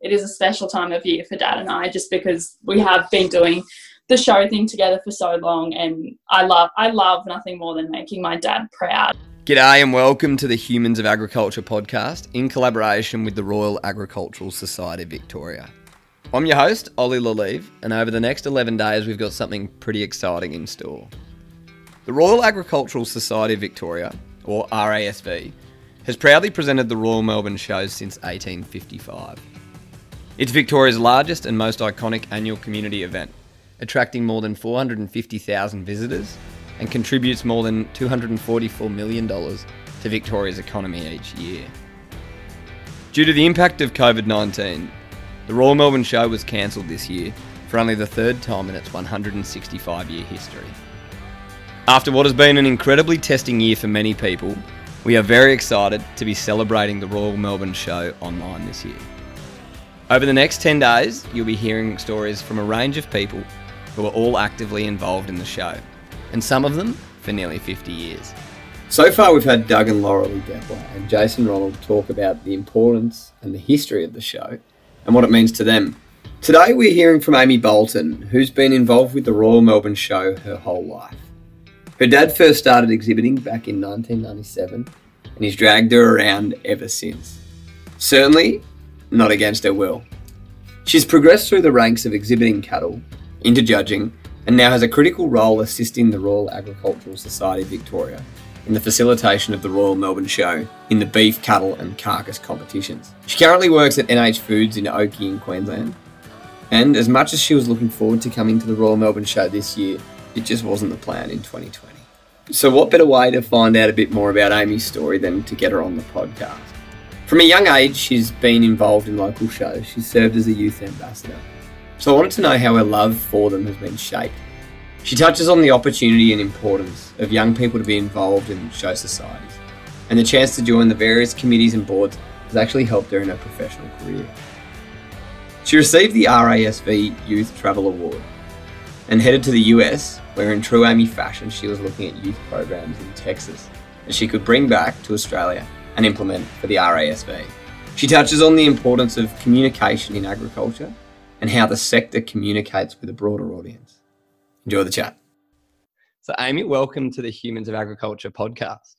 it is a special time of year for Dad and I, just because we have been doing the show thing together for so long, and I love I love nothing more than making my dad proud. G'day and welcome to the Humans of Agriculture podcast in collaboration with the Royal Agricultural Society Victoria. I'm your host, Ollie Lalive, and over the next 11 days, we've got something pretty exciting in store. The Royal Agricultural Society Victoria, or RASV, has proudly presented the Royal Melbourne Shows since 1855. It's Victoria's largest and most iconic annual community event, attracting more than 450,000 visitors and contributes more than $244 million to Victoria's economy each year. Due to the impact of COVID 19, the Royal Melbourne Show was cancelled this year for only the third time in its 165 year history. After what has been an incredibly testing year for many people, we are very excited to be celebrating the Royal Melbourne Show online this year. Over the next 10 days, you'll be hearing stories from a range of people who are all actively involved in the show, and some of them for nearly 50 years. So far, we've had Doug and Laurel Depler and Jason Ronald talk about the importance and the history of the show and what it means to them. Today, we're hearing from Amy Bolton, who's been involved with the Royal Melbourne Show her whole life. Her dad first started exhibiting back in 1997, and he's dragged her around ever since. Certainly, not against her will. She's progressed through the ranks of exhibiting cattle, into judging, and now has a critical role assisting the Royal Agricultural Society Victoria in the facilitation of the Royal Melbourne Show in the beef, cattle, and carcass competitions. She currently works at NH Foods in Oakey in Queensland, and as much as she was looking forward to coming to the Royal Melbourne Show this year, it just wasn't the plan in 2020. So, what better way to find out a bit more about Amy's story than to get her on the podcast? From a young age, she's been involved in local shows. She served as a youth ambassador. So, I wanted to know how her love for them has been shaped. She touches on the opportunity and importance of young people to be involved in show societies, and the chance to join the various committees and boards has actually helped her in her professional career. She received the RASV Youth Travel Award and headed to the US, where in true Amy fashion, she was looking at youth programs in Texas that she could bring back to Australia and implement for the RASV. She touches on the importance of communication in agriculture and how the sector communicates with a broader audience. Enjoy the chat. So, Amy, welcome to the Humans of Agriculture podcast.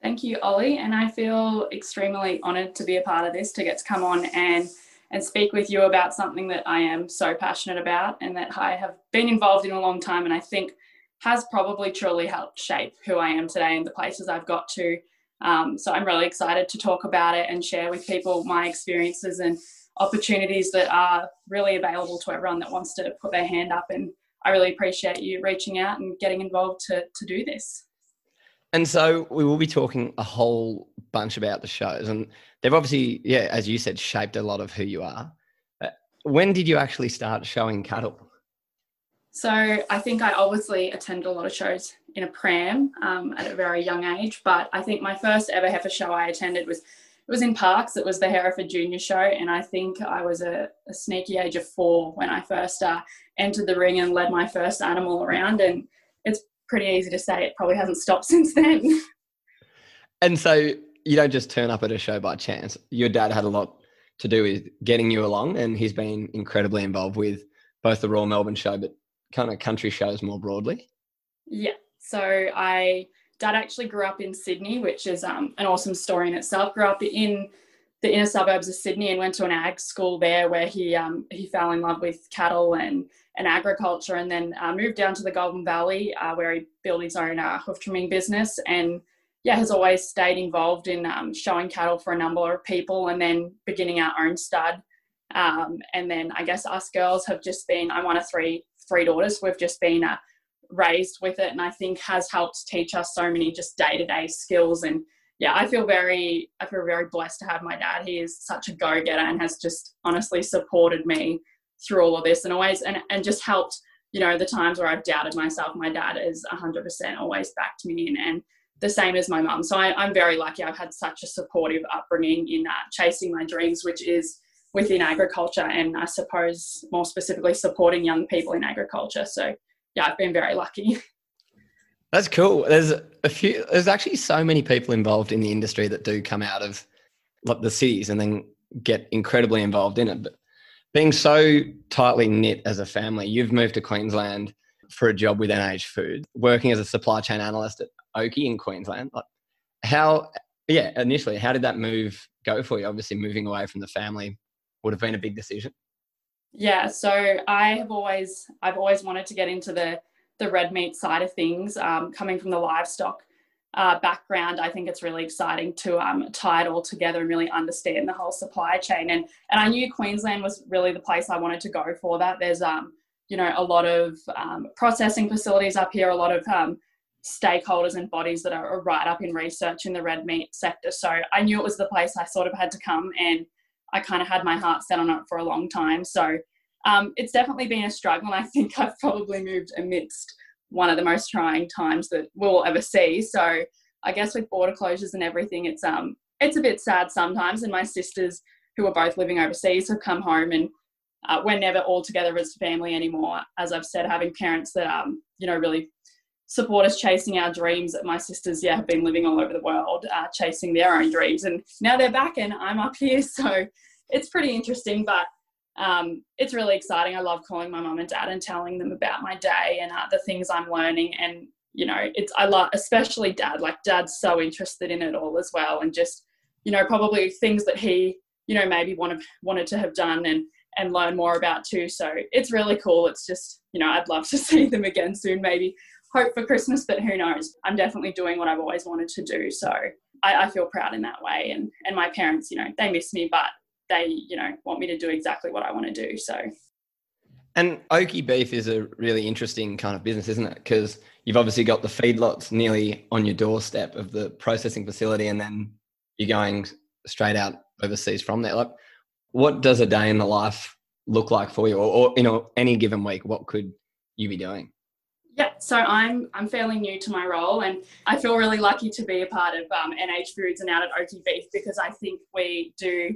Thank you, Ollie, and I feel extremely honoured to be a part of this, to get to come on and and speak with you about something that I am so passionate about and that I have been involved in a long time and I think has probably truly helped shape who I am today and the places I've got to. Um, so I'm really excited to talk about it and share with people my experiences and opportunities that are really available to everyone that wants to put their hand up. And I really appreciate you reaching out and getting involved to, to do this. And so we will be talking a whole bunch about the shows, and they've obviously, yeah, as you said, shaped a lot of who you are. Uh, when did you actually start showing cattle? So I think I obviously attended a lot of shows in a pram um, at a very young age, but I think my first ever heifer show I attended was it was in Parkes. It was the Hereford Junior Show, and I think I was a, a sneaky age of four when I first uh, entered the ring and led my first animal around. And it's pretty easy to say it probably hasn't stopped since then. and so you don't just turn up at a show by chance. Your dad had a lot to do with getting you along, and he's been incredibly involved with both the Royal Melbourne show, but kind of country shows more broadly. Yeah. So I dad actually grew up in Sydney, which is um, an awesome story in itself. Grew up in the inner suburbs of Sydney and went to an ag school there where he um, he fell in love with cattle and and agriculture, and then uh, moved down to the Goulburn Valley uh, where he built his own uh, hoof trimming business, and yeah, has always stayed involved in um, showing cattle for a number of people, and then beginning our own stud. Um, and then I guess us girls have just been. I'm one of three three daughters. We've just been uh, raised with it, and I think has helped teach us so many just day to day skills. And yeah, I feel very I feel very blessed to have my dad. He is such a go getter and has just honestly supported me through all of this and always and, and just helped you know the times where i've doubted myself my dad is 100% always backed me in and the same as my mum so I, am very lucky i've had such a supportive upbringing in uh, chasing my dreams which is within agriculture and i suppose more specifically supporting young people in agriculture so yeah i've been very lucky that's cool there's a few there's actually so many people involved in the industry that do come out of like the cities and then get incredibly involved in it but being so tightly knit as a family, you've moved to Queensland for a job with NH Food, working as a supply chain analyst at Oakey in Queensland. Like, how, yeah, initially, how did that move go for you? Obviously, moving away from the family would have been a big decision. Yeah, so I have always, I've always wanted to get into the the red meat side of things. Um, coming from the livestock uh, background, I think it's really exciting to um, tie it all together and really understand the whole supply chain. And and I knew Queensland was really the place I wanted to go for that. There's um, you know, a lot of um, processing facilities up here, a lot of um, stakeholders and bodies that are right up in research in the red meat sector. So I knew it was the place I sort of had to come, and I kind of had my heart set on it for a long time. So um, it's definitely been a struggle, and I think I've probably moved amidst one of the most trying times that we'll ever see. So I guess with border closures and everything, it's um it's a bit sad sometimes. And my sisters, who are both living overseas, have come home, and uh, we're never all together as a family anymore. As I've said, having parents that um you know really support us chasing our dreams. My sisters, yeah, have been living all over the world, uh, chasing their own dreams, and now they're back, and I'm up here. So it's pretty interesting, but um, it's really exciting. I love calling my mum and dad and telling them about my day and uh, the things I'm learning. And you know, it's I love especially dad. Like dad's so interested in it all as well, and just you know probably things that he you know maybe wanted wanted to have done and and learn more about too. So it's really cool. It's just you know I'd love to see them again soon. Maybe hope for Christmas, but who knows? I'm definitely doing what I've always wanted to do. So I, I feel proud in that way. And and my parents, you know, they miss me, but they, you know, want me to do exactly what I want to do. So. And Oakey beef is a really interesting kind of business, isn't it? Because you've obviously got the feedlots nearly on your doorstep of the processing facility, and then you're going straight out overseas from there. Like, what does a day in the life look like for you, or, or you know, any given week? What could you be doing? Yeah, so I'm I'm fairly new to my role, and I feel really lucky to be a part of um, NH Foods and out at Oakey Beef because I think we do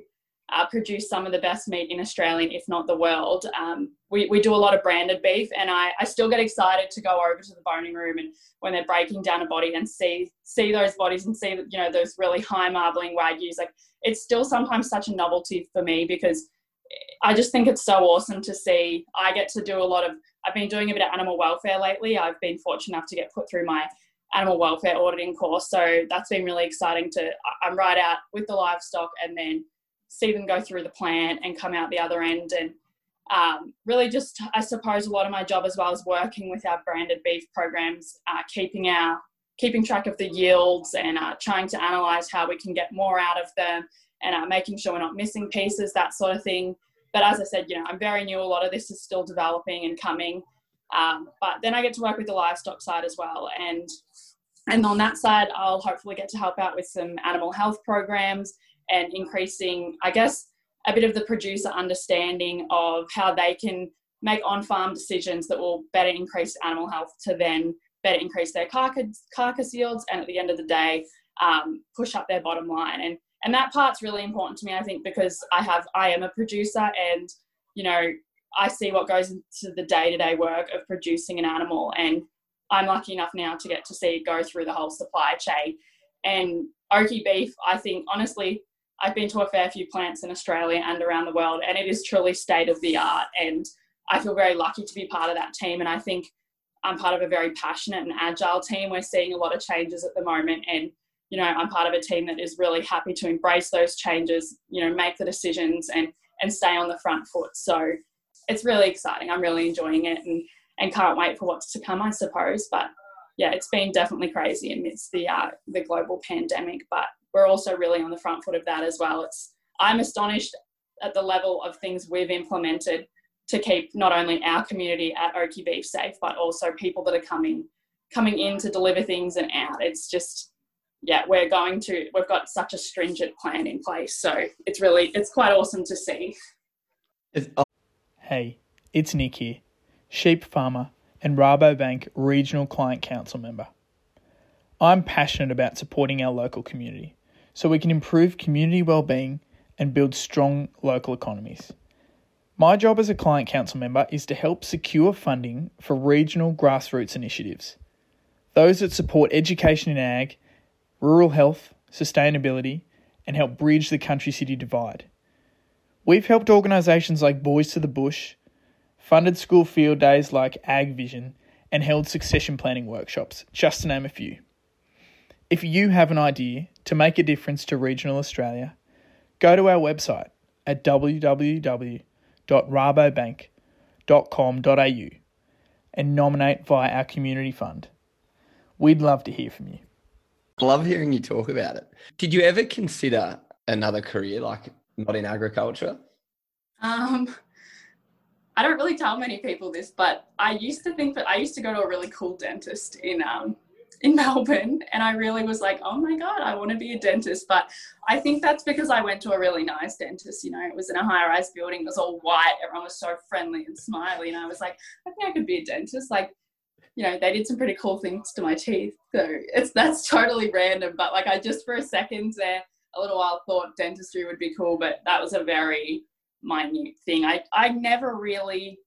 uh, produce some of the best meat in Australia, if not the world. Um, we, we do a lot of branded beef, and I, I still get excited to go over to the boning room and when they're breaking down a body and see see those bodies and see you know those really high marbling wagyus. Like it's still sometimes such a novelty for me because I just think it's so awesome to see. I get to do a lot of. I've been doing a bit of animal welfare lately. I've been fortunate enough to get put through my animal welfare auditing course, so that's been really exciting. To I'm right out with the livestock and then see them go through the plant and come out the other end. And um, really, just I suppose a lot of my job as well is working with our branded beef programs, uh, keeping our keeping track of the yields and uh, trying to analyze how we can get more out of them and uh, making sure we're not missing pieces, that sort of thing. But as I said, you know, I'm very new. A lot of this is still developing and coming. Um, but then I get to work with the livestock side as well, and and on that side, I'll hopefully get to help out with some animal health programs and increasing, I guess, a bit of the producer understanding of how they can make on-farm decisions that will better increase animal health to then better increase their carcass, carcass yields and at the end of the day um, push up their bottom line and and that part's really important to me i think because i have i am a producer and you know i see what goes into the day-to-day work of producing an animal and i'm lucky enough now to get to see it go through the whole supply chain and oakey beef i think honestly I've been to a fair few plants in Australia and around the world, and it is truly state of the art. And I feel very lucky to be part of that team. And I think I'm part of a very passionate and agile team. We're seeing a lot of changes at the moment, and you know, I'm part of a team that is really happy to embrace those changes. You know, make the decisions and and stay on the front foot. So it's really exciting. I'm really enjoying it, and and can't wait for what's to come. I suppose, but yeah, it's been definitely crazy amidst the uh, the global pandemic, but we're also really on the front foot of that as well. It's I'm astonished at the level of things we've implemented to keep not only our community at Oakey Beef safe, but also people that are coming coming in to deliver things and out. It's just yeah, we're going to we've got such a stringent plan in place. So it's really it's quite awesome to see. Hey, it's Nick here, sheep farmer and Rabobank Regional Client Council member. I'm passionate about supporting our local community so we can improve community well-being and build strong local economies. My job as a client council member is to help secure funding for regional grassroots initiatives. Those that support education in ag, rural health, sustainability, and help bridge the country city divide. We've helped organisations like Boys to the Bush, funded school field days like Ag Vision, and held succession planning workshops, just to name a few. If you have an idea to make a difference to regional Australia, go to our website at www.rabobank.com.au and nominate via our community fund. We'd love to hear from you. Love hearing you talk about it. Did you ever consider another career, like not in agriculture? Um, I don't really tell many people this, but I used to think that I used to go to a really cool dentist in um, in Melbourne, and I really was like, oh my god, I want to be a dentist. But I think that's because I went to a really nice dentist. You know, it was in a high-rise building. It was all white. Everyone was so friendly and smiley, and I was like, I think I could be a dentist. Like, you know, they did some pretty cool things to my teeth. So it's that's totally random. But like, I just for a second there, a little while thought dentistry would be cool, but that was a very minute thing. I, I never really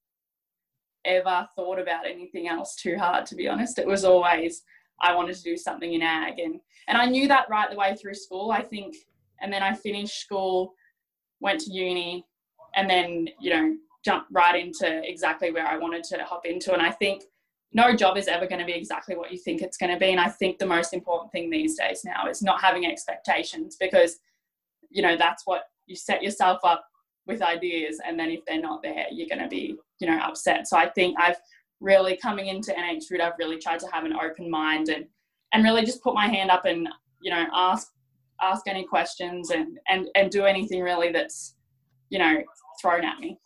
ever thought about anything else too hard, to be honest. It was always I wanted to do something in ag, and and I knew that right the way through school. I think, and then I finished school, went to uni, and then you know jumped right into exactly where I wanted to hop into. And I think no job is ever going to be exactly what you think it's going to be. And I think the most important thing these days now is not having expectations because you know that's what you set yourself up with ideas and then if they're not there you're going to be you know upset so i think i've really coming into nh food i've really tried to have an open mind and and really just put my hand up and you know ask ask any questions and and and do anything really that's you know thrown at me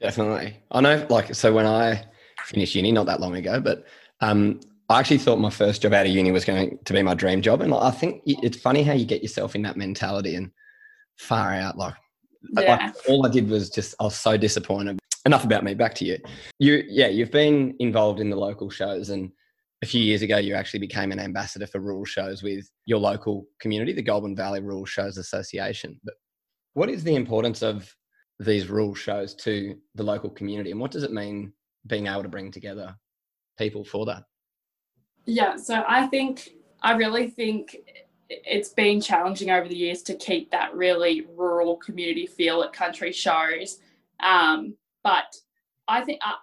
definitely i know like so when i finished uni not that long ago but um I actually thought my first job out of uni was going to be my dream job, and I think it's funny how you get yourself in that mentality and far out. Like yeah. Like, all I did was just I was so disappointed. Enough about me. Back to you. You yeah, you've been involved in the local shows, and a few years ago you actually became an ambassador for rural shows with your local community, the Goulburn Valley Rural Shows Association. But what is the importance of these rural shows to the local community, and what does it mean being able to bring together people for that? Yeah, so I think I really think it's been challenging over the years to keep that really rural community feel at country shows. Um, but I think I,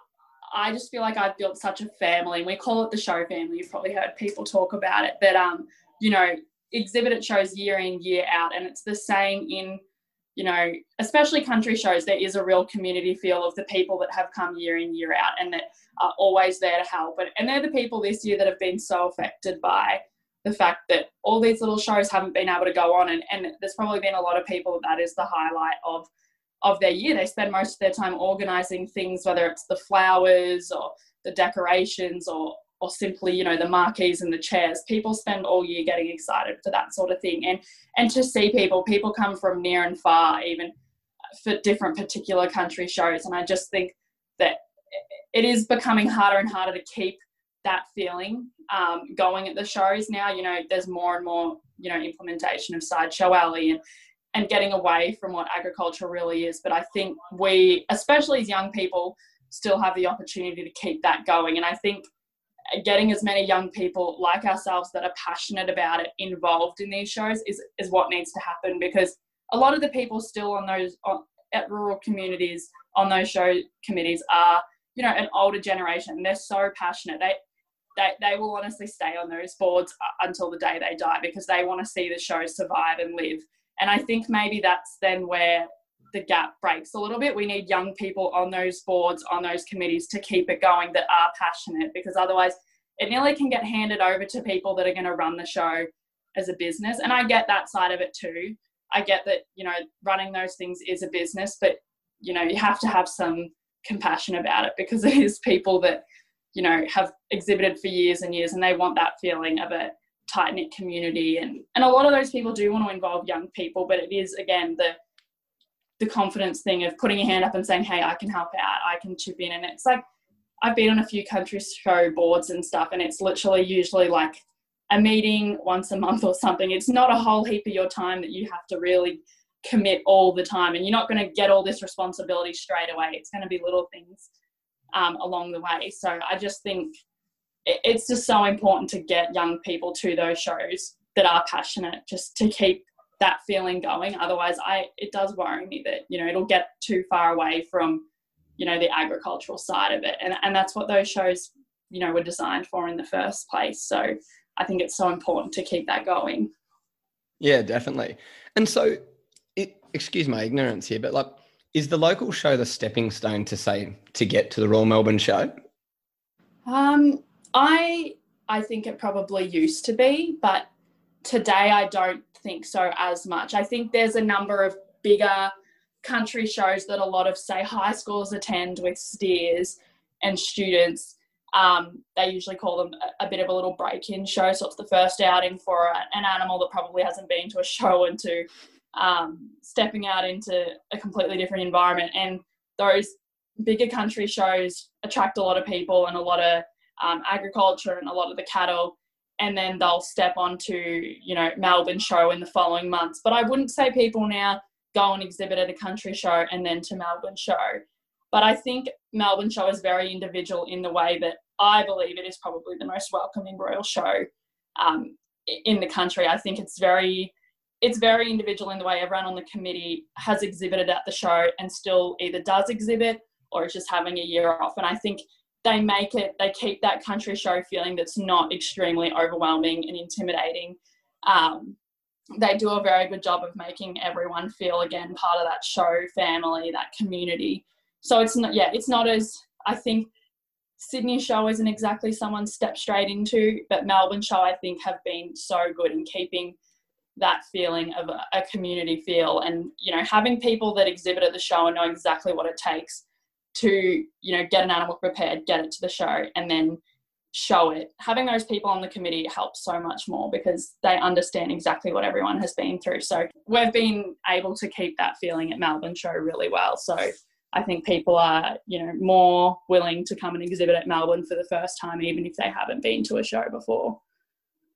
I, just feel like I've built such a family. We call it the show family. You've probably heard people talk about it. But um, you know, exhibit at shows year in year out, and it's the same in you know, especially country shows. There is a real community feel of the people that have come year in year out, and that are always there to help. And, and they're the people this year that have been so affected by the fact that all these little shows haven't been able to go on and, and there's probably been a lot of people that is the highlight of of their year they spend most of their time organizing things whether it's the flowers or the decorations or or simply you know the marquees and the chairs people spend all year getting excited for that sort of thing and and to see people people come from near and far even for different particular country shows and i just think that it is becoming harder and harder to keep that feeling um, going at the shows now. You know, there's more and more, you know, implementation of sideshow alley and and getting away from what agriculture really is. But I think we, especially as young people, still have the opportunity to keep that going. And I think getting as many young people like ourselves that are passionate about it involved in these shows is is what needs to happen because a lot of the people still on those on, at rural communities on those show committees are you know an older generation they're so passionate they they, they will honestly stay on those boards uh, until the day they die because they want to see the show survive and live. And I think maybe that's then where the gap breaks a little bit. We need young people on those boards, on those committees to keep it going that are passionate because otherwise it nearly can get handed over to people that are going to run the show as a business. And I get that side of it too. I get that, you know, running those things is a business, but, you know, you have to have some compassion about it because it is people that you know have exhibited for years and years and they want that feeling of a tight knit community and and a lot of those people do want to involve young people but it is again the the confidence thing of putting your hand up and saying hey i can help out. I can chip in. And it's like i've been on a few country show boards and stuff and it's literally usually like a meeting once a month or something. It's not a whole heap of your time that you have to really commit all the time and you're not going to get all this responsibility straight away. It's going to be little things um, along the way. So I just think it's just so important to get young people to those shows that are passionate, just to keep that feeling going. Otherwise, I it does worry me that you know it'll get too far away from you know the agricultural side of it, and and that's what those shows you know were designed for in the first place. So I think it's so important to keep that going. Yeah, definitely. And so, it, excuse my ignorance here, but like, is the local show the stepping stone to say to get to the Royal Melbourne show? Um, I I think it probably used to be, but today I don't think so as much. I think there's a number of bigger country shows that a lot of say high schools attend with steers and students. Um, they usually call them a, bit of a little break-in show. So it's the first outing for a, an animal that probably hasn't been to a show and to um, stepping out into a completely different environment. And those bigger country shows attract a lot of people and a lot of um, agriculture and a lot of the cattle and then they'll step onto you know melbourne show in the following months but i wouldn't say people now go and exhibit at a country show and then to melbourne show but I think Melbourne Show is very individual in the way that I believe it is probably the most welcoming royal show um, in the country. I think it's very it's very individual in the way everyone on the committee has exhibited at the show and still either does exhibit or is just having a year off. And I think they make it, they keep that country show feeling that's not extremely overwhelming and intimidating. Um, they do a very good job of making everyone feel again part of that show family, that community. So it's not, yeah, it's not as, I think Sydney show isn't exactly someone step straight into, but Melbourne show, I think, have been so good in keeping that feeling of a, a community feel and, you know, having people that exhibit at the show and know exactly what it takes to, you know, get an animal prepared, get it to the show, and then show it. Having those people on the committee helps so much more because they understand exactly what everyone has been through. So we've been able to keep that feeling at Melbourne Show really well. So I think people are, you know, more willing to come and exhibit at Melbourne for the first time, even if they haven't been to a show before.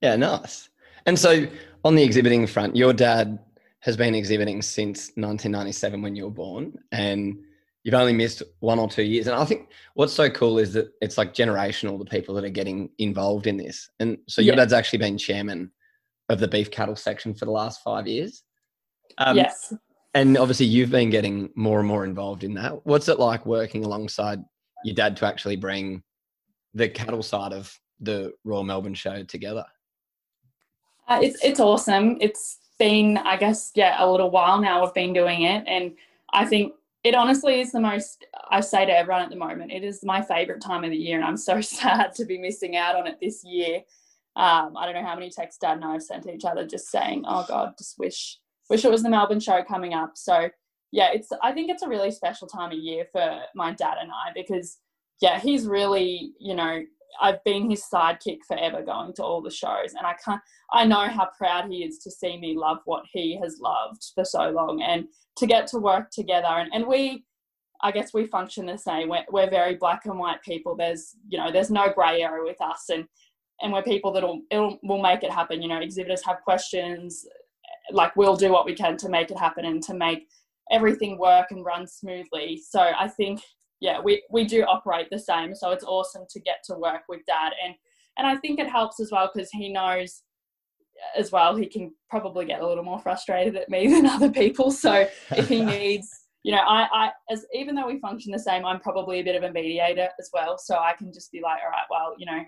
Yeah, nice. And so on the exhibiting front, your dad has been exhibiting since 1997 when you were born, and you've only missed one or two years. And I think what's so cool is that it's like generational, the people that are getting involved in this. And so your yeah. dad's actually been chairman of the beef cattle section for the last five years. Um, yes. And obviously, you've been getting more and more involved in that. What's it like working alongside your dad to actually bring the cattle side of the Royal Melbourne show together? Uh, it's it's awesome. It's been, I guess, yeah, a little while now. We've been doing it, and I think it honestly is the most. I say to everyone at the moment, it is my favorite time of the year, and I'm so sad to be missing out on it this year. Um, I don't know how many texts Dad and I have sent to each other, just saying, "Oh God, just wish wish it was the Melbourne show coming up. So yeah, it's I think it's a really special time of year for my dad and I because yeah, he's really, you know, I've been his sidekick forever going to all the shows and I can't I know how proud he is to see me love what he has loved for so long and to get to work together and, and we I guess we function the same. We're, we're very black and white people. There's, you know, there's no grey area with us, and and we're people that'll it'll will make it happen. You know, exhibitors have questions, like we'll do what we can to make it happen and to make everything work and run smoothly. So I think yeah, we, we do operate the same. So it's awesome to get to work with dad and and I think it helps as well because he knows as well he can probably get a little more frustrated at me than other people. So if he needs you know, I, I, as even though we function the same, I'm probably a bit of a mediator as well. So I can just be like, all right, well, you know,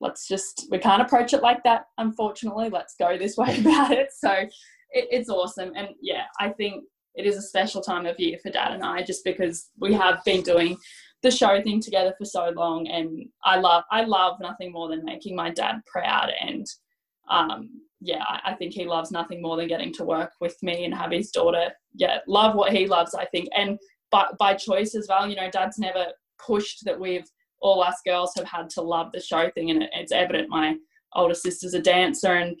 let's just, we can't approach it like that, unfortunately. Let's go this way about it. So it, it's awesome. And yeah, I think it is a special time of year for dad and I just because we have been doing the show thing together for so long and I love I love nothing more than making my dad proud and um, yeah, I, think he loves nothing more than getting to work with me and have his daughter, yeah, love what he loves, I think. And but by choice as well, you know, dad's never pushed that we've all us girls have had to love the show thing and it, it's evident my older sister's a dancer and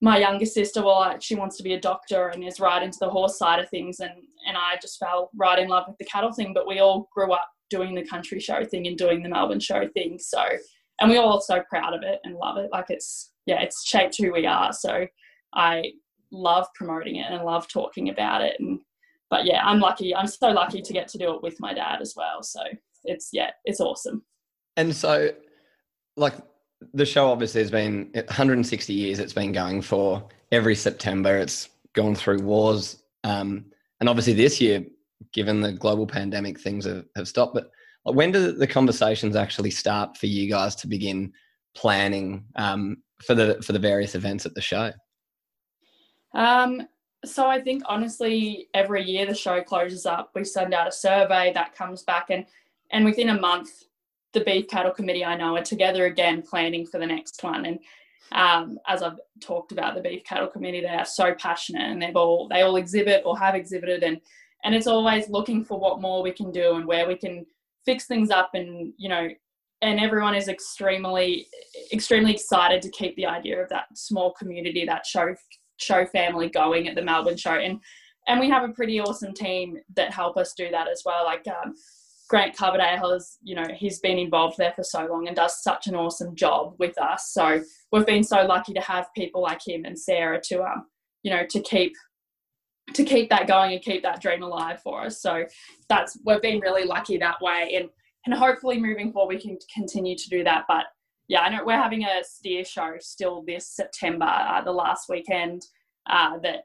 my younger sister, well, she wants to be a doctor and is right into the horse side of things, and and I just fell right in love with the cattle thing. But we all grew up doing the country show thing and doing the Melbourne show thing. So, and we're all so proud of it and love it. Like it's yeah, it's shaped who we are. So I love promoting it and love talking about it. And but yeah, I'm lucky. I'm so lucky to get to do it with my dad as well. So it's yeah, it's awesome. And so, like the show obviously has been 160 years it's been going for every september it's gone through wars, um, and obviously this year, given the global pandemic, things have, have stopped. But when do the conversations actually start for you guys to begin planning um, for the for the various events at the show? Um, so I think honestly, every year the show closes up, we send out a survey that comes back, and and within a month, the beef cattle committee I know are together again planning for the next one. And um, as I've talked about, the beef cattle committee they are so passionate, and they've all they all exhibit or have exhibited, and and it's always looking for what more we can do and where we can fix things up, and you know. And everyone is extremely, extremely excited to keep the idea of that small community, that show show family going at the Melbourne show. And and we have a pretty awesome team that help us do that as well. Like um, Grant Coverdale has, you know, he's been involved there for so long and does such an awesome job with us. So we've been so lucky to have people like him and Sarah to um, you know, to keep to keep that going and keep that dream alive for us. So that's we've been really lucky that way. And and hopefully moving forward we can continue to do that. But yeah, I know we're having a steer show still this September, uh, the last weekend uh, that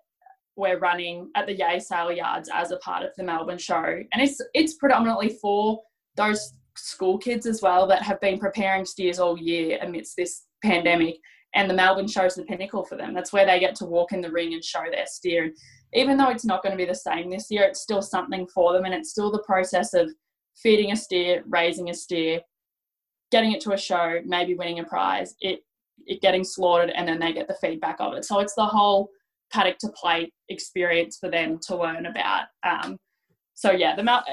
we're running at the Yea Sale Yards as a part of the Melbourne show, and it's it's predominantly for those school kids as well that have been preparing steers all year amidst this pandemic. And the Melbourne show is the pinnacle for them. That's where they get to walk in the ring and show their steer. And even though it's not going to be the same this year, it's still something for them, and it's still the process of feeding a steer, raising a steer, getting it to a show, maybe winning a prize, it it getting slaughtered, and then they get the feedback of it. So it's the whole paddock to plate experience for them to learn about. Um, so yeah, the mount,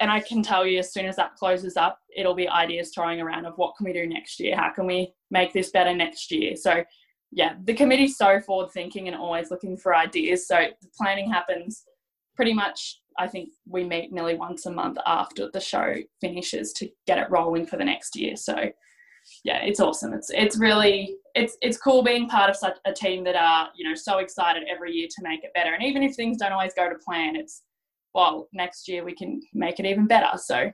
and I can tell you as soon as that closes up, it'll be ideas throwing around of what can we do next year? How can we make this better next year? So yeah, the committee's so forward thinking and always looking for ideas. So the planning happens pretty much I think we meet nearly once a month after the show finishes to get it rolling for the next year. So yeah, it's awesome. It's it's really it's it's cool being part of such a team that are, you know, so excited every year to make it better. And even if things don't always go to plan, it's well, next year we can make it even better. So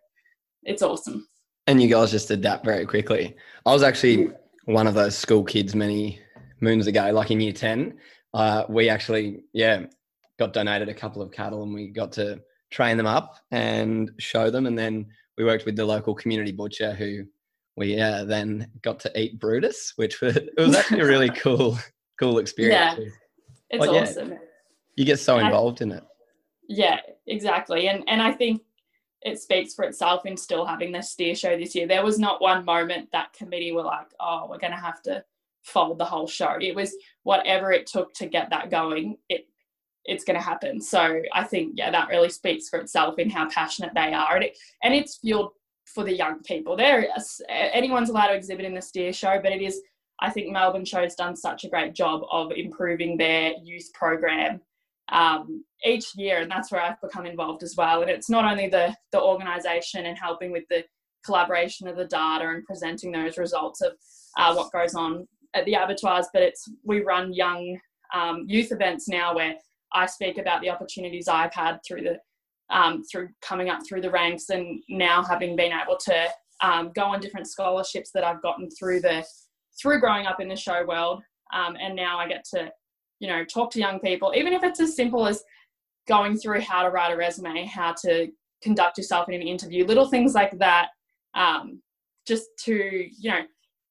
it's awesome. And you guys just adapt very quickly. I was actually one of those school kids many moons ago, like in year 10. Uh, we actually, yeah, got donated a couple of cattle and we got to train them up and show them. And then we worked with the local community butcher who we uh, then got to eat Brutus, which was, it was actually a really cool, cool experience. Yeah, it's awesome. Yeah, you get so involved in it. Yeah, exactly. And and I think it speaks for itself in still having this steer show this year. There was not one moment that committee were like, oh, we're going to have to fold the whole show. It was whatever it took to get that going. It it's going to happen. So I think yeah, that really speaks for itself in how passionate they are, and it, and it's fueled for the young people. There, anyone's allowed to exhibit in the steer show, but it is. I think Melbourne Show's done such a great job of improving their youth program um, each year, and that's where I've become involved as well. And it's not only the the organisation and helping with the collaboration of the data and presenting those results of uh, what goes on at the abattoirs, but it's we run young um, youth events now where I speak about the opportunities I've had through the um, through coming up through the ranks and now having been able to um, go on different scholarships that I've gotten through the through growing up in the show world. Um, and now I get to, you know, talk to young people, even if it's as simple as going through how to write a resume, how to conduct yourself in an interview, little things like that, um, just to, you know,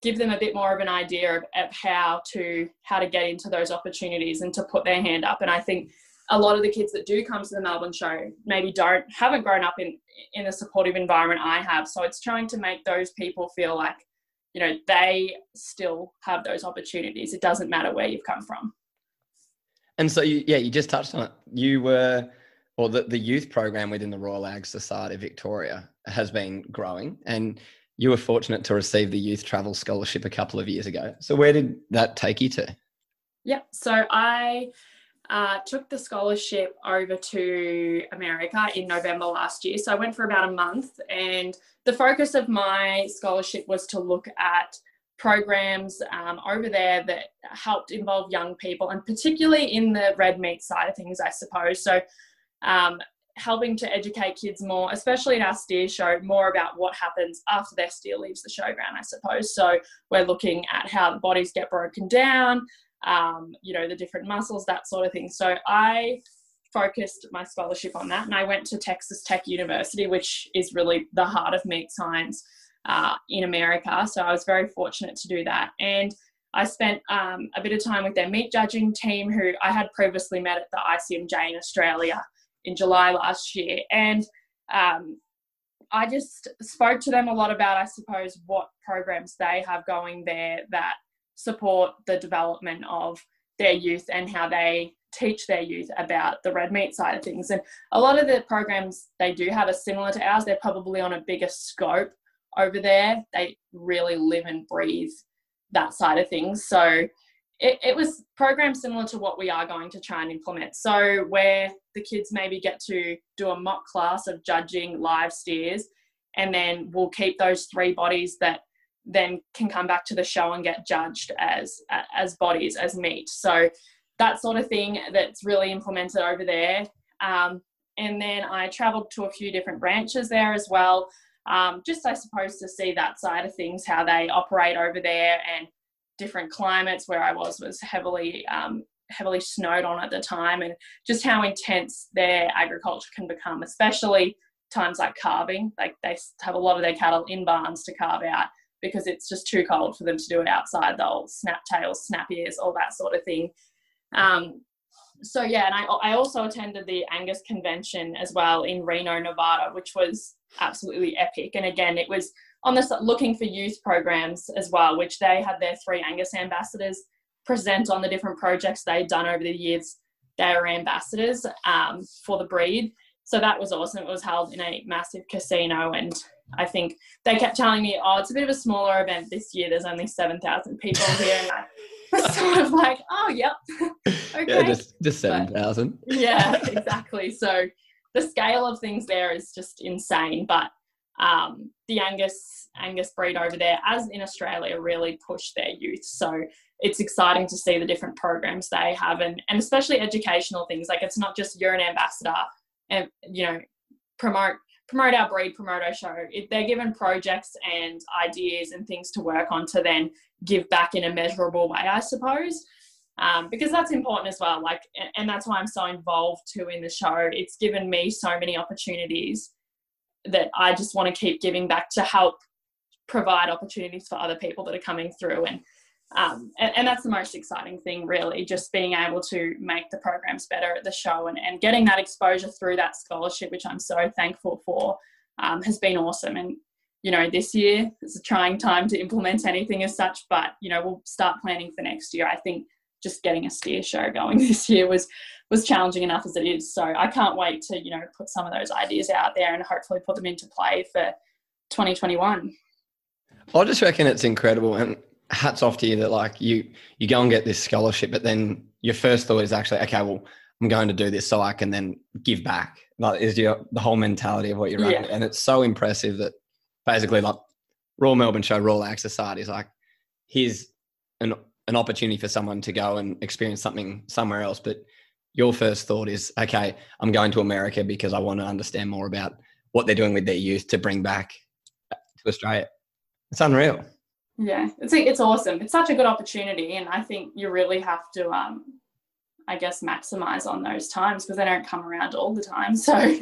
give them a bit more of an idea of, of how to how to get into those opportunities and to put their hand up and i think a lot of the kids that do come to the melbourne show maybe don't haven't grown up in in the supportive environment i have so it's trying to make those people feel like you know they still have those opportunities it doesn't matter where you've come from and so you, yeah you just touched on it you were or the, the youth program within the royal ag society victoria has been growing and you were fortunate to receive the youth travel scholarship a couple of years ago. So where did that take you to? Yeah, so I uh, took the scholarship over to America in November last year. So I went for about a month, and the focus of my scholarship was to look at programs um, over there that helped involve young people, and particularly in the red meat side of things, I suppose. So um, helping to educate kids more, especially in our steer show, more about what happens after their steer leaves the showground, I suppose. So we're looking at how the bodies get broken down, um, you know, the different muscles, that sort of thing. So I focused my scholarship on that, and I went to Texas Tech University, which is really the heart of meat science uh, in America. So I was very fortunate to do that, and I spent um, a bit of time with their meat judging team, who I had previously met at the ICMJ in Australia in July last year, and um, I just spoke to them a lot about, I suppose, what programs they have going there that support the development of their youth and how they teach their youth about the red meat side of things. And a lot of the programs they do have are similar to ours. They're probably on a bigger scope over there. They really live and breathe that side of things. So it, it was programs similar to what we are going to try and implement. So where the kids maybe get to do a mock class of judging live steers, and then we'll keep those three bodies that then can come back to the show and get judged as as bodies as meat. So that sort of thing that's really implemented over there. Um, and then I travelled to a few different branches there as well, um, just I suppose to see that side of things, how they operate over there, and different climates. Where I was was heavily um, heavily snowed on at the time, and just how intense their agriculture can become, especially times like calving. Like they have a lot of their cattle in barns to calve out because it's just too cold for them to do it outside. They'll snap tails, snap ears, all that sort of thing. Um, so yeah, and I, I also attended the Angus convention as well in Reno, Nevada, which was absolutely epic. And again, it was on this looking for youth programs as well, which they had their three Angus ambassadors present on the different projects they'd done over the years. They were ambassadors um, for the breed. So that was awesome. It was held in a massive casino, and I think they kept telling me, "Oh, it's a bit of a smaller event this year. There's only seven thousand people here." And I was sort of like, oh, yep. okay. Yeah, just, just 7,000. yeah, exactly. So the scale of things there is just insane. But um, the Angus Angus breed over there, as in Australia, really push their youth. So it's exciting to see the different programs they have, and and especially educational things. Like it's not just you're an ambassador, and you know promote promote our breed, promote our show. If they're given projects and ideas and things to work on to then give back in a measurable way, I suppose. Um, because that's important as well. Like, and that's why I'm so involved too in the show. It's given me so many opportunities that I just want to keep giving back to help provide opportunities for other people that are coming through. And um, and, and, that's the most exciting thing, really, just being able to make the programs better at the show and, and getting that exposure through that scholarship, which I'm so thankful for, um, has been awesome. And, you know, this year is a trying time to implement anything as such, but, you know, we'll start planning for next year. I think just getting a steer show going this year was was challenging enough as it is. So I can't wait to, you know, put some of those ideas out there and hopefully put them into play for 2021. I just reckon it's incredible. And hats off to you that like you you go and get this scholarship, but then your first thought is actually, okay, well, I'm going to do this so I can then give back. Like is your the whole mentality of what you're running. Yeah. And it's so impressive that basically like Royal Melbourne Show, Royal Ag Society is like, here's an an opportunity for someone to go and experience something somewhere else. But your first thought is, okay, I'm going to America because I want to understand more about what they're doing with their youth to bring back to Australia. It's unreal yeah it's it's awesome. It's such a good opportunity and i think you really have to um i guess maximize on those times because they don't come around all the time. So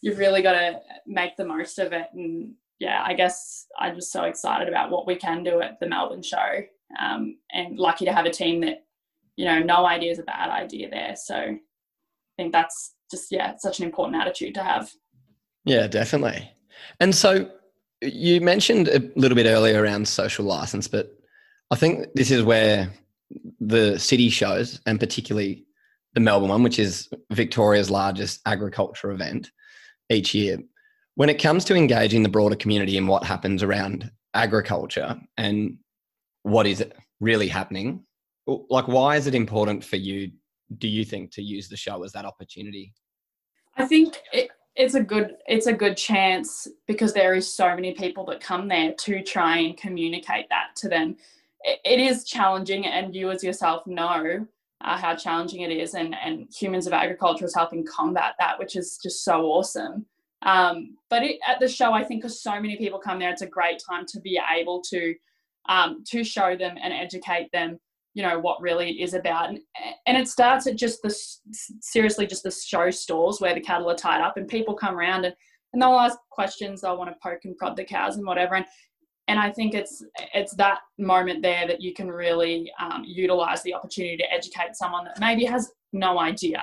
you've really got to make the most of it and yeah i guess i'm just so excited about what we can do at the melbourne show. Um, and lucky to have a team that you know no idea is a bad idea there. So i think that's just yeah such an important attitude to have. Yeah definitely. And so you mentioned a little bit earlier around social license, but I think this is where the city shows, and particularly the Melbourne one, which is Victoria's largest agriculture event each year, when it comes to engaging the broader community in what happens around agriculture and what is really happening, like why is it important for you, do you think, to use the show as that opportunity? I think it, it's a good it's a good chance because there is so many people that come there to try and communicate that to them. It, it is challenging and you as yourself know uh, how challenging it is and and humans of agriculture is helping combat that which is just so awesome. Um, but it, at the show i think because so many people come there it's a great time to be able to um, to show them and educate them you know what really it is about and, and it starts at just the seriously just the show stalls where the cattle are tied up and people come around and, and they'll ask questions they'll want to poke and prod the cows and whatever and and I think it's it's that moment there that you can really um, utilize the opportunity to educate someone that maybe has no idea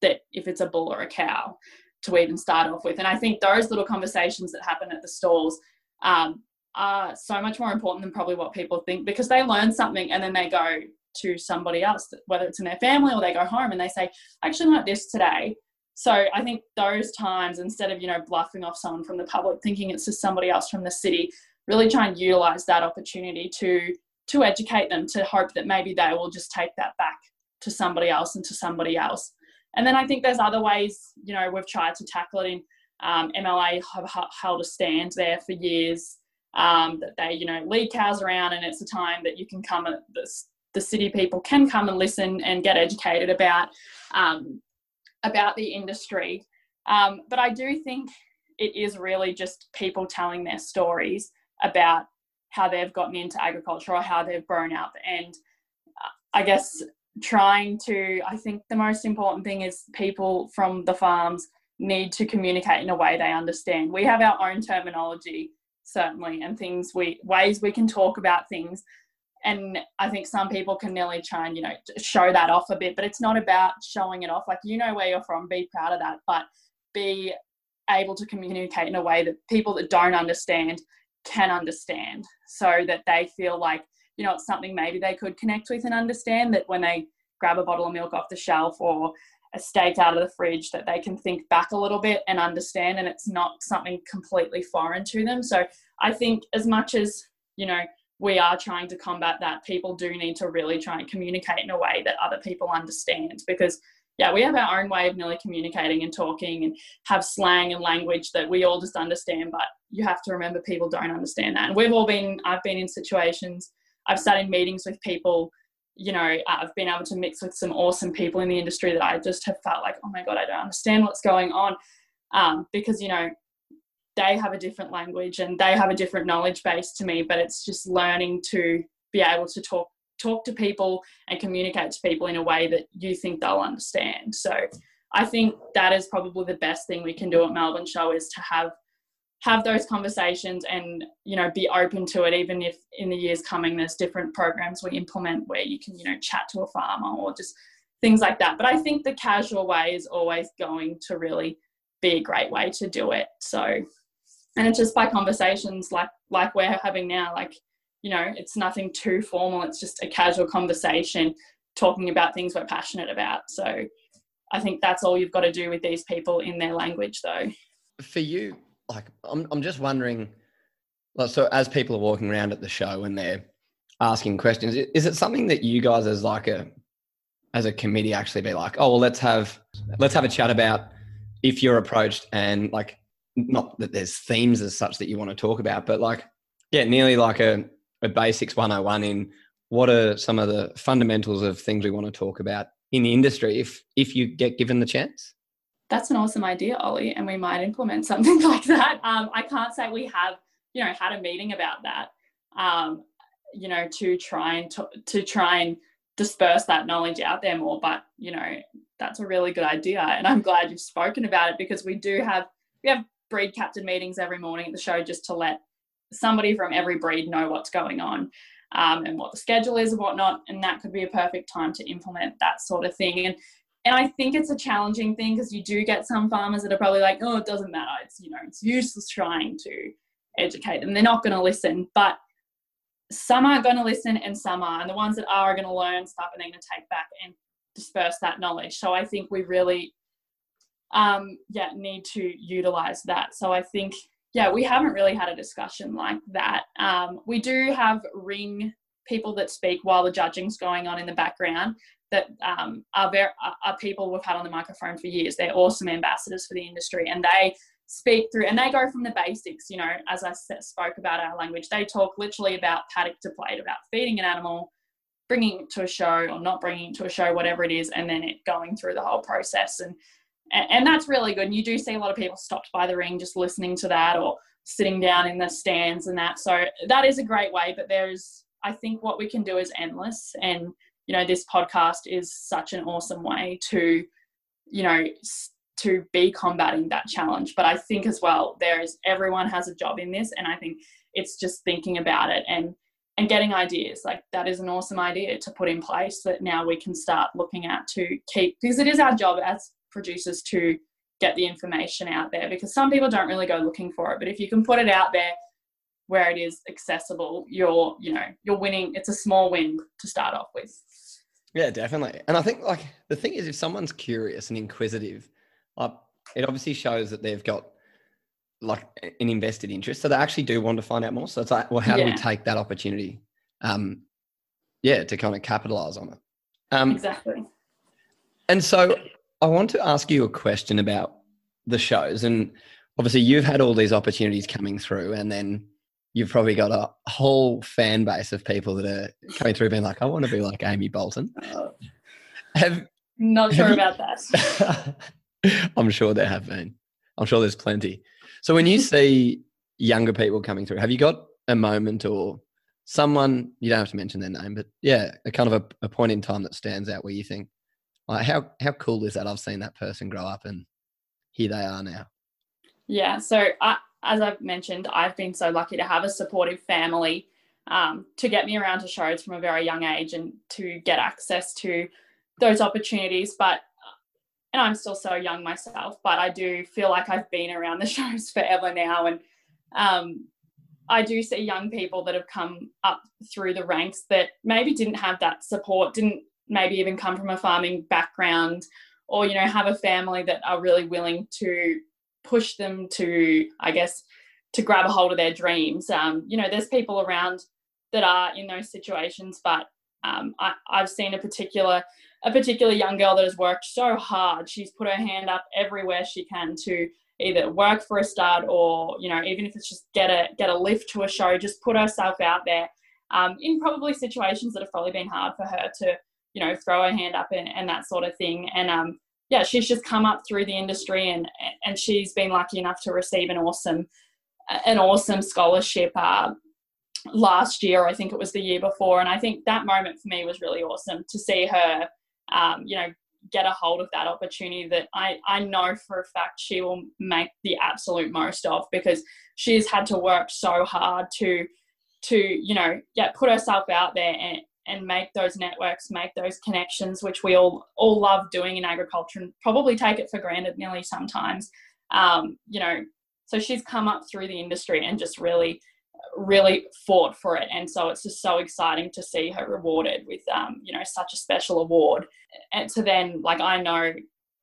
that if it's a bull or a cow to even start off with. And I think those little conversations that happen at the stalls um, are so much more important than probably what people think because they learn something and then they go to somebody else, whether it's in their family or they go home and they say, I actually learned this today. So I think those times, instead of, you know, bluffing off someone from the public, thinking it's just somebody else from the city, really try and utilize that opportunity to to educate them to hope that maybe they will just take that back to somebody else and to somebody else. And then I think there's other ways, you know, we've tried to tackle it in um, MLA have held a stand there for years um, that they, you know, lead cows around and it's a time that you can come, the, the city people can come and listen and get educated about, um, about the industry. Um, but I do think it is really just people telling their stories about how they've gotten into agriculture or how they've grown up. And uh, I guess trying to, I think the most important thing is people from the farms need to communicate in a way they understand. We have our own terminology, certainly, and things we ways we can talk about things. And I think some people can nearly try and, you know, show that off a bit, but it's not about showing it off. Like, you know where you're from, be proud of that, but be able to communicate in a way that people that don't understand can understand so that they feel like you know it's something maybe they could connect with and understand that when they grab a bottle of milk off the shelf or a steak out of the fridge that they can think back a little bit and understand and it's not something completely foreign to them so i think as much as you know we are trying to combat that people do need to really try and communicate in a way that other people understand because yeah, we have our own way of nearly communicating and talking and have slang and language that we all just understand, but you have to remember people don't understand that. And we've all been, I've been in situations, I've sat in meetings with people, you know, I've been able to mix with some awesome people in the industry that I just have felt like, oh my God, I don't understand what's going on. Um, because, you know, they have a different language and they have a different knowledge base to me, but it's just learning to be able to talk talk to people and communicate to people in a way that you think they'll understand. So I think that is probably the best thing we can do at Melbourne Show is to have have those conversations and you know be open to it even if in the years coming there's different programs we implement where you can you know chat to a farmer or just things like that but i think the casual way is always going to really be a great way to do it so and it's just by conversations like like we're having now like you know, it's nothing too formal. It's just a casual conversation talking about things we're passionate about. So I think that's all you've got to do with these people in their language, though. For you, like, I'm, I'm just wondering, so as people are walking around at the show and they're asking questions, is it something that you guys as like a, as a committee actually be like, oh, well, let's have, let's have a chat about if you're approached and like, not that there's themes as such that you want to talk about, but like, yeah, nearly like a, a basics 101 in what are some of the fundamentals of things we want to talk about in the industry if if you get given the chance that's an awesome idea ollie and we might implement something like that um, i can't say we have you know had a meeting about that um, you know to try and to, to try and disperse that knowledge out there more but you know that's a really good idea and i'm glad you've spoken about it because we do have we have breed captain meetings every morning at the show just to let somebody from every breed know what's going on um, and what the schedule is and whatnot. And that could be a perfect time to implement that sort of thing. And and I think it's a challenging thing because you do get some farmers that are probably like, oh, it doesn't matter. It's you know, it's useless trying to educate them. They're not going to listen. But some are going to listen and some are. And the ones that are, are going to learn stuff and they're going to take back and disperse that knowledge. So I think we really um, yeah, need to utilize that. So I think yeah, we haven't really had a discussion like that. Um, we do have ring people that speak while the judging's going on in the background that um, are, are people we've had on the microphone for years. They're awesome ambassadors for the industry and they speak through and they go from the basics, you know, as I spoke about our language, they talk literally about paddock to plate, about feeding an animal, bringing it to a show or not bringing it to a show, whatever it is, and then it going through the whole process. And and, and that's really good. And you do see a lot of people stopped by the ring just listening to that or sitting down in the stands and that. So that is a great way, but there's I think what we can do is endless. And, you know, this podcast is such an awesome way to, you know, to be combating that challenge. But I think as well, there is everyone has a job in this. And I think it's just thinking about it and and getting ideas like that is an awesome idea to put in place that now we can start looking at to keep because it is our job as producers to get the information out there because some people don't really go looking for it but if you can put it out there where it is accessible you're you know you're winning it's a small win to start off with yeah definitely and i think like the thing is if someone's curious and inquisitive like it obviously shows that they've got like an invested interest. So they actually do want to find out more. So it's like, well, how yeah. do we take that opportunity? Um, yeah, to kind of capitalize on it. Um, exactly. And so I want to ask you a question about the shows. And obviously, you've had all these opportunities coming through, and then you've probably got a whole fan base of people that are coming through being like, I want to be like Amy Bolton. Uh, have not sure have about that. I'm sure there have been. I'm sure there's plenty. So when you see younger people coming through, have you got a moment or someone you don't have to mention their name, but yeah, a kind of a, a point in time that stands out where you think, like, how how cool is that? I've seen that person grow up, and here they are now. Yeah. So I, as I've mentioned, I've been so lucky to have a supportive family um, to get me around to shows from a very young age and to get access to those opportunities. But and I'm still so young myself, but I do feel like I've been around the shows forever now. And um, I do see young people that have come up through the ranks that maybe didn't have that support, didn't maybe even come from a farming background, or, you know, have a family that are really willing to push them to, I guess, to grab a hold of their dreams. Um, you know, there's people around that are in those situations, but um, I, I've seen a particular a particular young girl that has worked so hard. She's put her hand up everywhere she can to either work for a stud or you know even if it's just get a get a lift to a show, just put herself out there um, in probably situations that have probably been hard for her to you know throw her hand up and, and that sort of thing. And um, yeah, she's just come up through the industry and and she's been lucky enough to receive an awesome an awesome scholarship uh, last year. I think it was the year before, and I think that moment for me was really awesome to see her um, you know, get a hold of that opportunity that I, I know for a fact she will make the absolute most of because she's had to work so hard to to you know yeah put herself out there and and make those networks make those connections which we all all love doing in agriculture and probably take it for granted nearly sometimes. Um, you know so she's come up through the industry and just really really fought for it. And so it's just so exciting to see her rewarded with um, you know such a special award. And to then like i know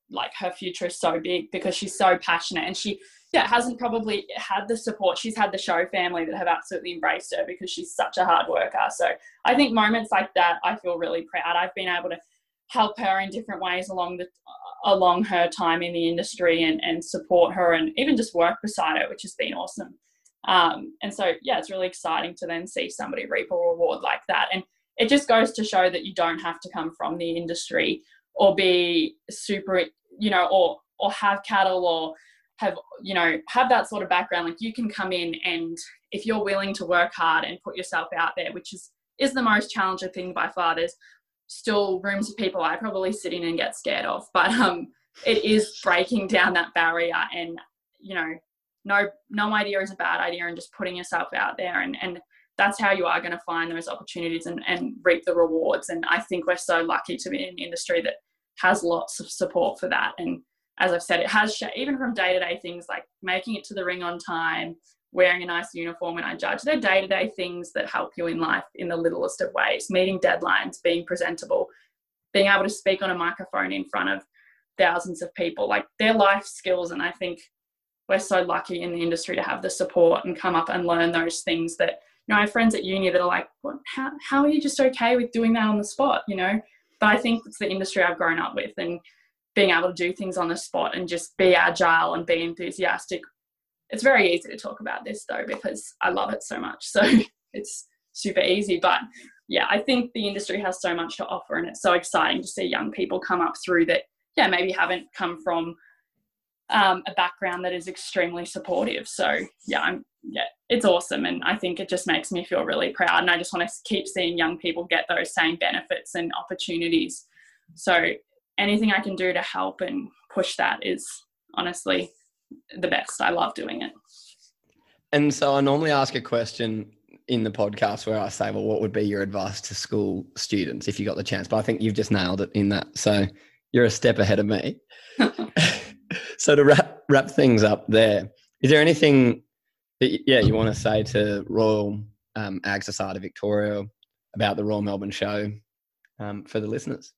like her future is so big because she's so passionate and she yeah hasn't probably had the support. She's had the show family that have absolutely embraced her because she's such a hard worker. So i think moments like that i feel really proud. I've been able to help her in different ways along the along her time in the industry and, and support her and even just work beside her which has been awesome. Um, and so, yeah, it's really exciting to then see somebody reap a reward like that. And it just goes to show that you don't have to come from the industry or be super, you know, or or have cattle or have you know have that sort of background. Like you can come in and if you're willing to work hard and put yourself out there, which is is the most challenging thing by far. There's still rooms of people I probably sit in and get scared of, but um, it is breaking down that barrier and you know no no idea is a bad idea and just putting yourself out there and and that's how you are going to find those opportunities and, and reap the rewards and i think we're so lucky to be in an industry that has lots of support for that and as i've said it has even from day-to-day things like making it to the ring on time wearing a nice uniform when i judge they're day-to-day things that help you in life in the littlest of ways. Meeting deadlines being presentable being able to speak on a microphone in front of thousands of people like their life skills and i think we're so lucky in the industry to have the support and come up and learn those things that you know I have friends at uni that are like what how, how are you just okay with doing that on the spot? You know? But I think it's the industry I've grown up with and being able to do things on the spot and just be agile and be enthusiastic it's very easy to talk about this though because I love it so much so it's super easy but yeah I think the industry has so much to offer and it's so exciting to see young people come up through that yeah maybe haven't come from um, a background that is extremely supportive. So yeah, I'm yeah, it's awesome. And I think it just makes me feel really proud. And I just want to keep seeing young people get those same benefits and opportunities. So anything I can do to help and push that is honestly the best. I love doing it. And so I normally ask a question in the podcast where I say, well, what would be your advice to school students if you got the chance? But I think you've just nailed it in that. So you're a step ahead of me. so to wrap wrap things up there, is there anything that yeah you want to say to Royal um, Ag Society Victoria about the Royal Melbourne Show um, for the listeners?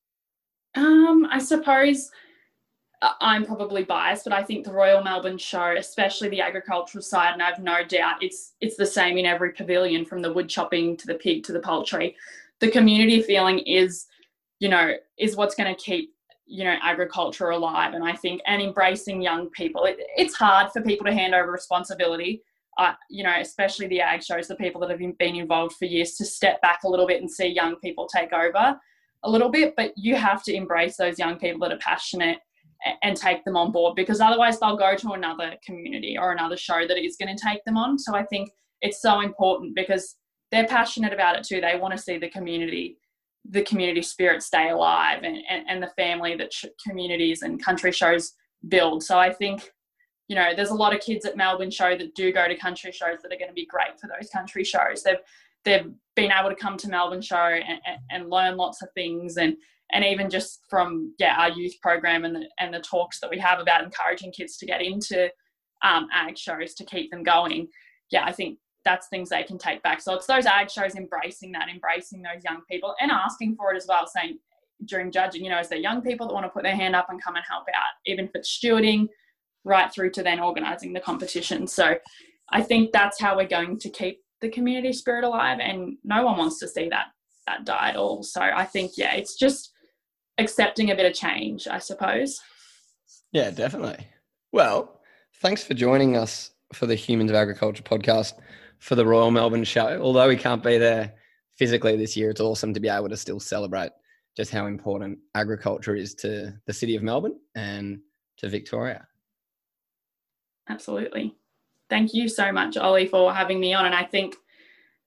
Um, I suppose I'm probably biased, but I think the Royal Melbourne Show, especially the agricultural side, and I've no doubt it's it's the same in every pavilion, from the wood chopping to the pig to the poultry. The community feeling is, you know, is what's going to keep you know agriculture alive, and I think and embracing young people. It, it's hard for people to hand over responsibility. Uh, you know, especially the ag shows, the people that have been involved for years, to step back a little bit and see young people take over a little bit. But you have to embrace those young people that are passionate and take them on board because otherwise they'll go to another community or another show that is going to take them on. So I think it's so important because they're passionate about it too. They want to see the community, the community spirit stay alive and, and, and the family that sh- communities and country shows build. So I think, you know, there's a lot of kids at Melbourne show that do go to country shows that are going to be great for those country shows. They've they've been able to come to Melbourne show and, and, learn lots of things and and even just from yeah our youth program and the, and the talks that we have about encouraging kids to get into um, ag shows to keep them going. Yeah i think that's things they can take back. So it's those ag shows embracing that embracing those young people and asking for it as well saying during judging you know is there young people that want to put their hand up and come and help out even if it's stewarding right through to then organizing the competition. So i think that's how we're going to keep the community spirit alive and no one wants to see that that die at all so i think yeah it's just accepting a bit of change, I suppose. Yeah, definitely. Well, thanks for joining us for the Humans of Agriculture podcast for the Royal Melbourne show. Although we can't be there physically this year, it's awesome to be able to still celebrate just how important agriculture is to the city of Melbourne and to Victoria. Absolutely. Thank you so much, Ollie, for having me on. And I think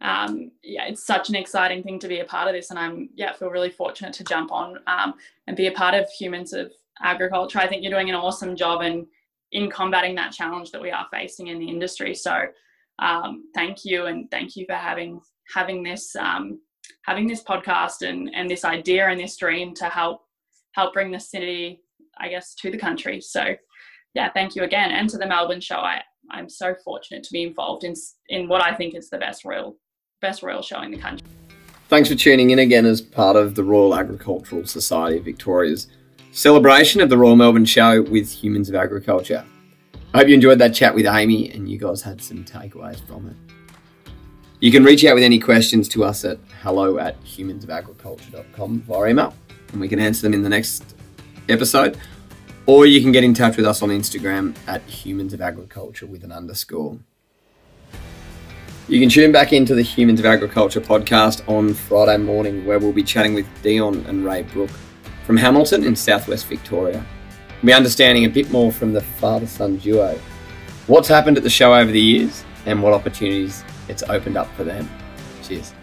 um, yeah, it's such an exciting thing to be a part of this, and I'm yeah feel really fortunate to jump on um, and be a part of Humans of Agriculture. I think you're doing an awesome job in in combating that challenge that we are facing in the industry. So um, thank you, and thank you for having having this um, having this podcast and and this idea and this dream to help help bring the city, I guess, to the country. So yeah, thank you again, and to the Melbourne show. I I'm so fortunate to be involved in in what I think is the best royal best royal show in the country. Thanks for tuning in again as part of the Royal Agricultural Society of Victoria's celebration of the Royal Melbourne Show with Humans of Agriculture. I hope you enjoyed that chat with Amy and you guys had some takeaways from it. You can reach out with any questions to us at hello at humansofagriculture.com via email and we can answer them in the next episode. Or you can get in touch with us on Instagram at humans of agriculture with an underscore. You can tune back into the Humans of Agriculture podcast on Friday morning, where we'll be chatting with Dion and Ray Brook from Hamilton in southwest Victoria. We'll be understanding a bit more from the father son duo, what's happened at the show over the years, and what opportunities it's opened up for them. Cheers.